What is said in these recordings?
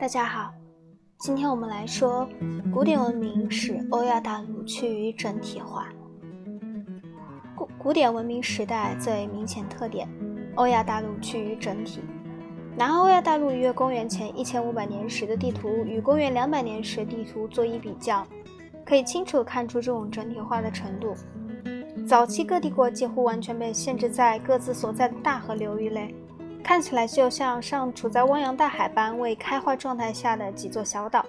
大家好，今天我们来说古典文明使欧亚大陆趋于整体化。古古典文明时代最明显特点，欧亚大陆趋于整体。南欧亚大陆约公元前一千五百年时的地图与公元两百年时地图做一比较，可以清楚看出这种整体化的程度。早期各帝国几乎完全被限制在各自所在的大河流域内。看起来就像尚处在汪洋大海般未开化状态下的几座小岛。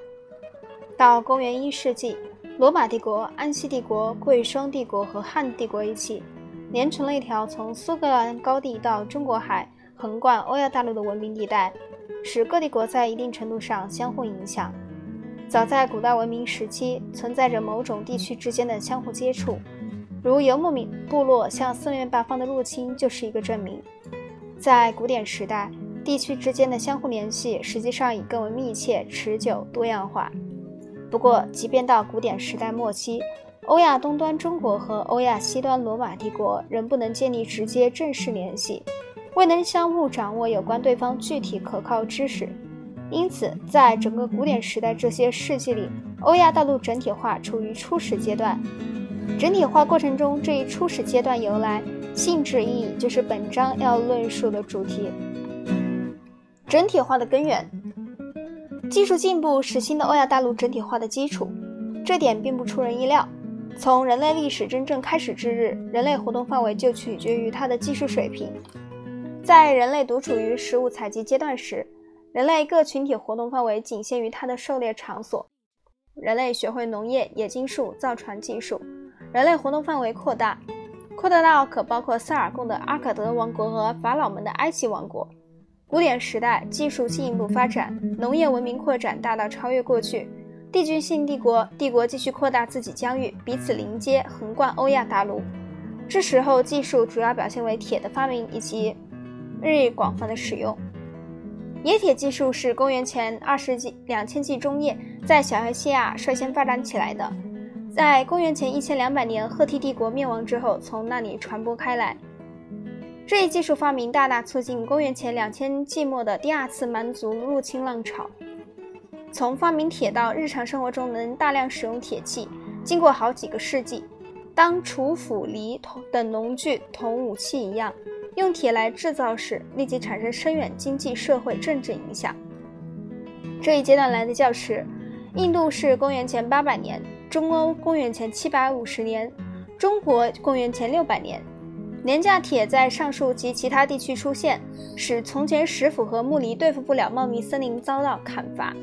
到公元一世纪，罗马帝国、安息帝国、贵霜帝国和汉帝国一起，连成了一条从苏格兰高地到中国海，横贯欧亚大陆的文明地带，使各帝国在一定程度上相互影响。早在古代文明时期，存在着某种地区之间的相互接触，如游牧民部落向四面八方的入侵就是一个证明。在古典时代，地区之间的相互联系实际上已更为密切、持久、多样化。不过，即便到古典时代末期，欧亚东端中国和欧亚西端罗马帝国仍不能建立直接正式联系，未能相互掌握有关对方具体可靠知识。因此，在整个古典时代这些世纪里，欧亚大陆整体化处于初始阶段。整体化过程中，这一初始阶段由来。性质意义就是本章要论述的主题。整体化的根源，技术进步是新的欧亚大陆整体化的基础，这点并不出人意料。从人类历史真正开始之日，人类活动范围就取决于它的技术水平。在人类独处于食物采集阶段时，人类各群体活动范围仅限于它的狩猎场所。人类学会农业、冶金术、造船技术，人类活动范围扩大。扩大到可包括萨尔贡的阿卡德王国和法老们的埃及王国。古典时代技术进一步发展，农业文明扩展大到超越过去。地区性帝国帝国继续扩大自己疆域，彼此临接，横贯欧亚大陆。这时候技术主要表现为铁的发明以及日益广泛的使用。冶铁技术是公元前二世纪两千纪中叶在小亚细亚率先发展起来的。在公元前一千两百年赫梯帝国灭亡之后，从那里传播开来。这一技术发明大大促进公元前两千纪末的第二次蛮族入侵浪潮。从发明铁到日常生活中能大量使用铁器，经过好几个世纪。当锄斧犁等农具同武器一样，用铁来制造时，立即产生深远经济社会政治影响。这一阶段来的较迟，印度是公元前八百年。中欧公元前七百五十年，中国公元前六百年，廉价铁在上述及其他地区出现，使从前石斧和木犁对付不了茂密森林，遭到砍伐。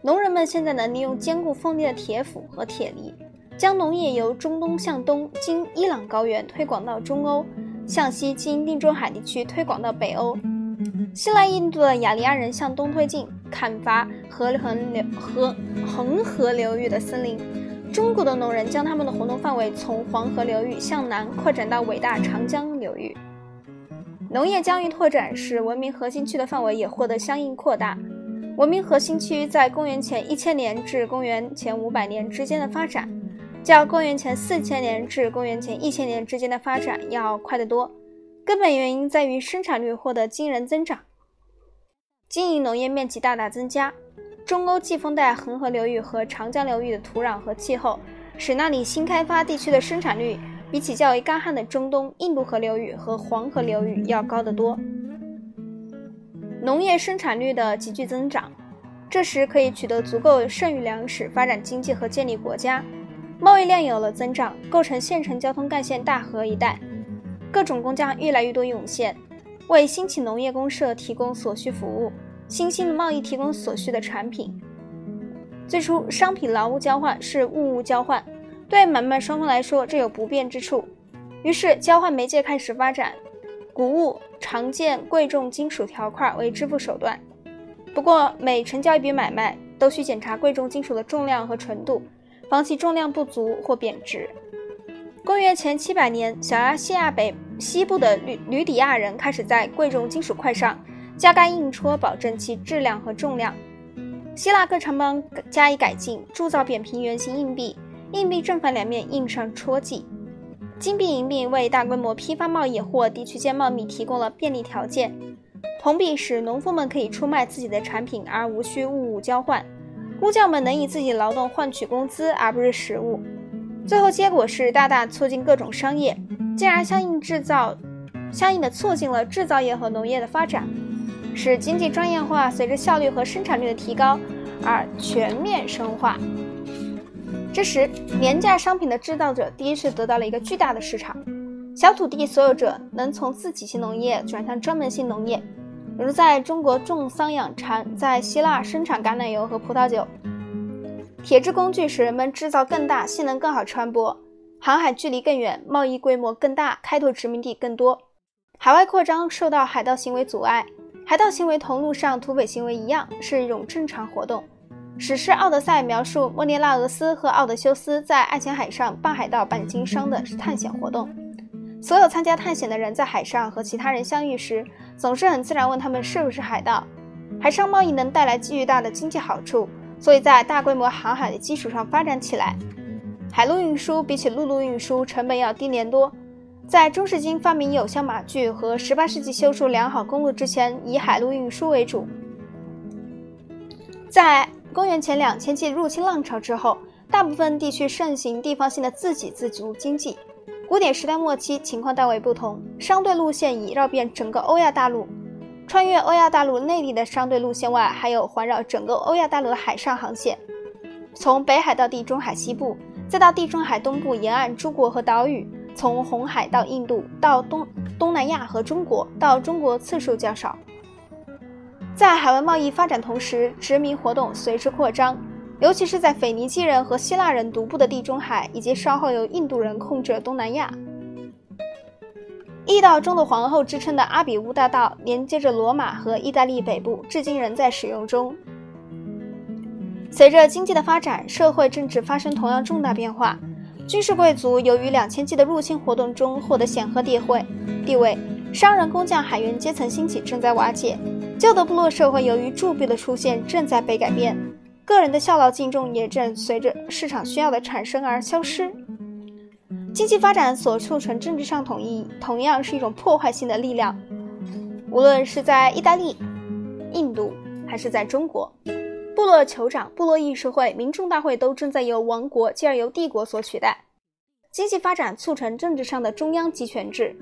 农人们现在能利用坚固锋利的铁斧和铁犁，将农业由中东向东经伊朗高原推广到中欧，向西经地中海地区推广到北欧。新来印度的雅利安人向东推进，砍伐河横流河恒河流域的森林。中国的农人将他们的活动范围从黄河流域向南扩展到伟大长江流域。农业疆域拓展使文明核心区的范围也获得相应扩大。文明核心区在公元前一千年至公元前五百年之间的发展，较公元前四千年至公元前一千年之间的发展要快得多。根本原因在于生产率获得惊人增长，经营农业面积大大增加。中欧季风带恒河流域和长江流域的土壤和气候，使那里新开发地区的生产率比起较为干旱的中东、印度河流域和黄河流域要高得多。农业生产率的急剧增长，这时可以取得足够剩余粮食，发展经济和建立国家。贸易量有了增长，构成县城交通干线大河一带，各种工匠越来越多涌现，为兴起农业公社提供所需服务。新兴的贸易提供所需的产品。最初，商品劳务交换是物物交换，对买卖双方来说，这有不便之处。于是，交换媒介开始发展，谷物、常见贵重金属条块为支付手段。不过，每成交一笔买卖，都需检查贵重金属的重量和纯度，防其重量不足或贬值。公元前七百年，小亚细亚北西部的吕吕底亚人开始在贵重金属块上。加盖印戳，保证其质量和重量。希腊各城邦加以改进，铸造扁平圆形硬币，硬币正反两面印上戳记。金币、银币为大规模批发贸易或地区间贸易提供了便利条件。铜币使农夫们可以出卖自己的产品而无需物物交换，工匠们能以自己劳动换取工资而不是食物。最后结果是大大促进各种商业，进而相应制造，相应的促进了制造业和农业的发展，使经济专业化随着效率和生产率的提高而全面深化。这时，廉价商品的制造者第一次得到了一个巨大的市场，小土地所有者能从自给性农业转向专门性农业，如在中国种桑养蚕，在希腊生产橄榄油和葡萄酒。铁制工具使人们制造更大、性能更好、传播；航海距离更远，贸易规模更大，开拓殖民地更多。海外扩张受到海盗行为阻碍，海盗行为同陆上土匪行为一样，是一种正常活动。史诗《奥德赛》描述莫涅拉俄斯和奥德修斯在爱琴海上扮海盗、扮经商的探险活动。所有参加探险的人在海上和其他人相遇时，总是很自然问他们是不是海盗。海上贸易能带来巨大的经济好处，所以在大规模航海的基础上发展起来。海陆运输比起陆路运输成本要低廉多。在中世纪发明有效马具和18世纪修筑良好公路之前，以海陆运输为主。在公元前两千纪入侵浪潮之后，大部分地区盛行地方性的自给自足经济。古典时代末期情况大为不同，商队路线已绕遍整个欧亚大陆。穿越欧亚大陆内地的商队路线外，还有环绕整个欧亚大陆的海上航线，从北海到地中海西部，再到地中海东部沿岸诸国和岛屿；从红海到印度，到东东南亚和中国，到中国次数较少。在海外贸易发展同时，殖民活动随之扩张，尤其是在腓尼基人和希腊人独步的地中海，以及稍后由印度人控制的东南亚。驿道中的皇后之称的阿比乌大道，连接着罗马和意大利北部，至今仍在使用中。随着经济的发展，社会政治发生同样重大变化。军事贵族由于两千纪的入侵活动中获得显赫地位，地位，商人、工匠、海员阶层兴起正在瓦解。旧的部落社会由于铸币的出现正在被改变，个人的孝劳敬重也正随着市场需要的产生而消失。经济发展所促成政治上统一，同样是一种破坏性的力量。无论是在意大利、印度，还是在中国，部落酋长、部落议事会、民众大会都正在由王国继而由帝国所取代。经济发展促成政治上的中央集权制，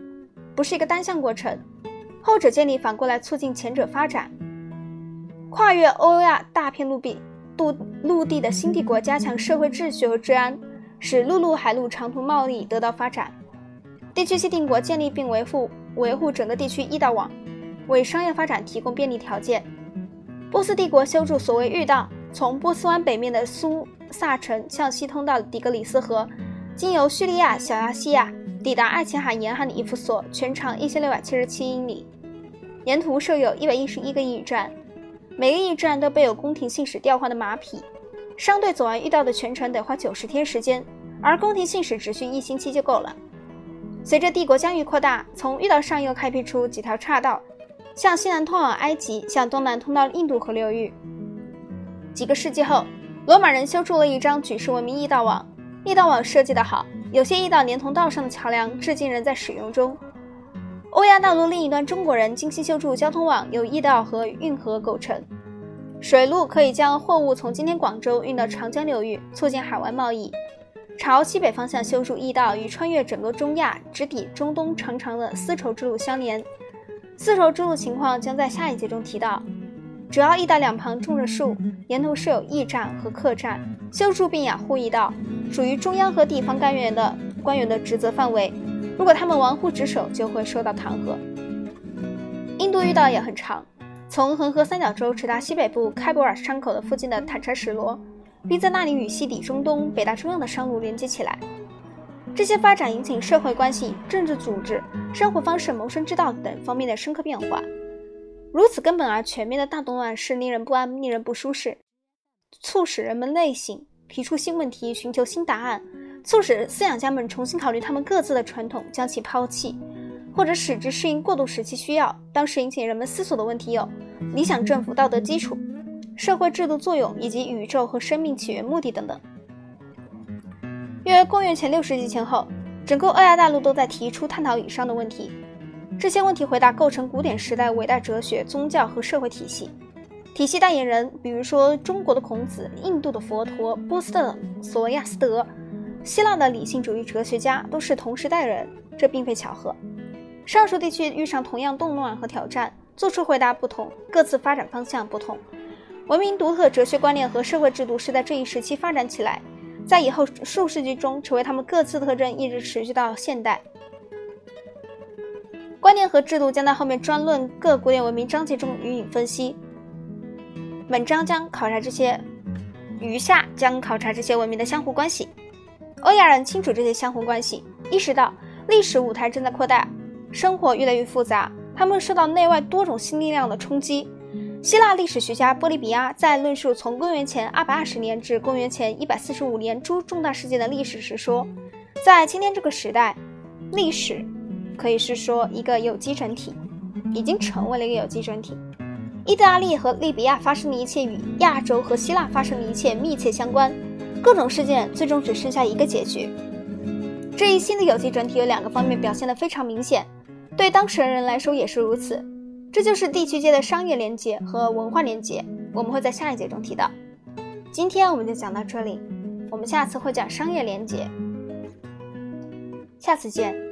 不是一个单向过程。后者建立反过来促进前者发展，跨越欧亚大片陆地、陆陆地的新帝国加强社会秩序和治安，使陆路、海陆长途贸易得到发展。地区性帝国建立并维护维护整个地区驿道网，为商业发展提供便利条件。波斯帝国修筑所谓御道，从波斯湾北面的苏萨城向西通到底格里斯河，经由叙利亚、小亚细亚。抵达爱琴海沿岸的伊夫所，全长一千六百七十七英里，沿途设有一百一十一个驿站，每个驿站都备有宫廷信使调换的马匹。商队走完御道的全程得花九十天时间，而宫廷信使只需一星期就够了。随着帝国疆域扩大，从御道上又开辟出几条岔道，向西南通往埃及，向东南通到印度河流域。几个世纪后，罗马人修筑了一张举世闻名驿道网，驿道网设计得好。有些驿道连同道上的桥梁，至今仍在使用中。欧亚大陆另一端，中国人精心修筑交通网，由驿道和运河构成。水路可以将货物从今天广州运到长江流域，促进海外贸易。朝西北方向修筑驿道，与穿越整个中亚、直抵中东长长的丝绸之路相连。丝绸之路情况将在下一节中提到。主要驿道两旁种着树，沿途设有驿站和客栈，修筑并养护驿道。属于中央和地方官员的官员的职责范围，如果他们玩忽职守，就会受到弹劾。印度遇道也很长，从恒河三角洲直达西北部开伯尔山口的附近的坦查什罗，并在那里与西抵中东、北大中央的商路连接起来。这些发展引起社会关系、政治组织、生活方式、谋生之道等方面的深刻变化。如此根本而全面的大动乱是令人不安、令人不舒适，促使人们内省。提出新问题，寻求新答案，促使思想家们重新考虑他们各自的传统，将其抛弃，或者使之适应过渡时期需要。当时引起人们思索的问题有：理想政府、道德基础、社会制度作用以及宇宙和生命起源目的等等。约公元前六世纪前后，整个欧亚大陆都在提出探讨以上的问题。这些问题回答构成古典时代伟大哲学、宗教和社会体系。体系代言人，比如说中国的孔子、印度的佛陀、波斯的索亚斯德、希腊的理性主义哲学家，都是同时代人，这并非巧合。上述地区遇上同样动乱和挑战，做出回答不同，各自发展方向不同。文明独特哲学观念和社会制度是在这一时期发展起来，在以后数世纪中成为他们各自特征，一直持续到现代。观念和制度将在后面专论各古典文明章节中予以分析。本章将考察这些，余下将考察这些文明的相互关系。欧亚人清楚这些相互关系，意识到历史舞台正在扩大，生活越来越复杂，他们受到内外多种新力量的冲击。希腊历史学家波利比亚在论述从公元前220年至公元前145年诸重大事件的历史时说，在今天这个时代，历史可以是说一个有机整体，已经成为了一个有机整体。意大利和利比亚发生的一切与亚洲和希腊发生的一切密切相关，各种事件最终只剩下一个结局。这一新的有机整体有两个方面表现得非常明显，对当事人来说也是如此。这就是地区间的商业连接和文化连接，我们会在下一节中提到。今天我们就讲到这里，我们下次会讲商业连接，下次见。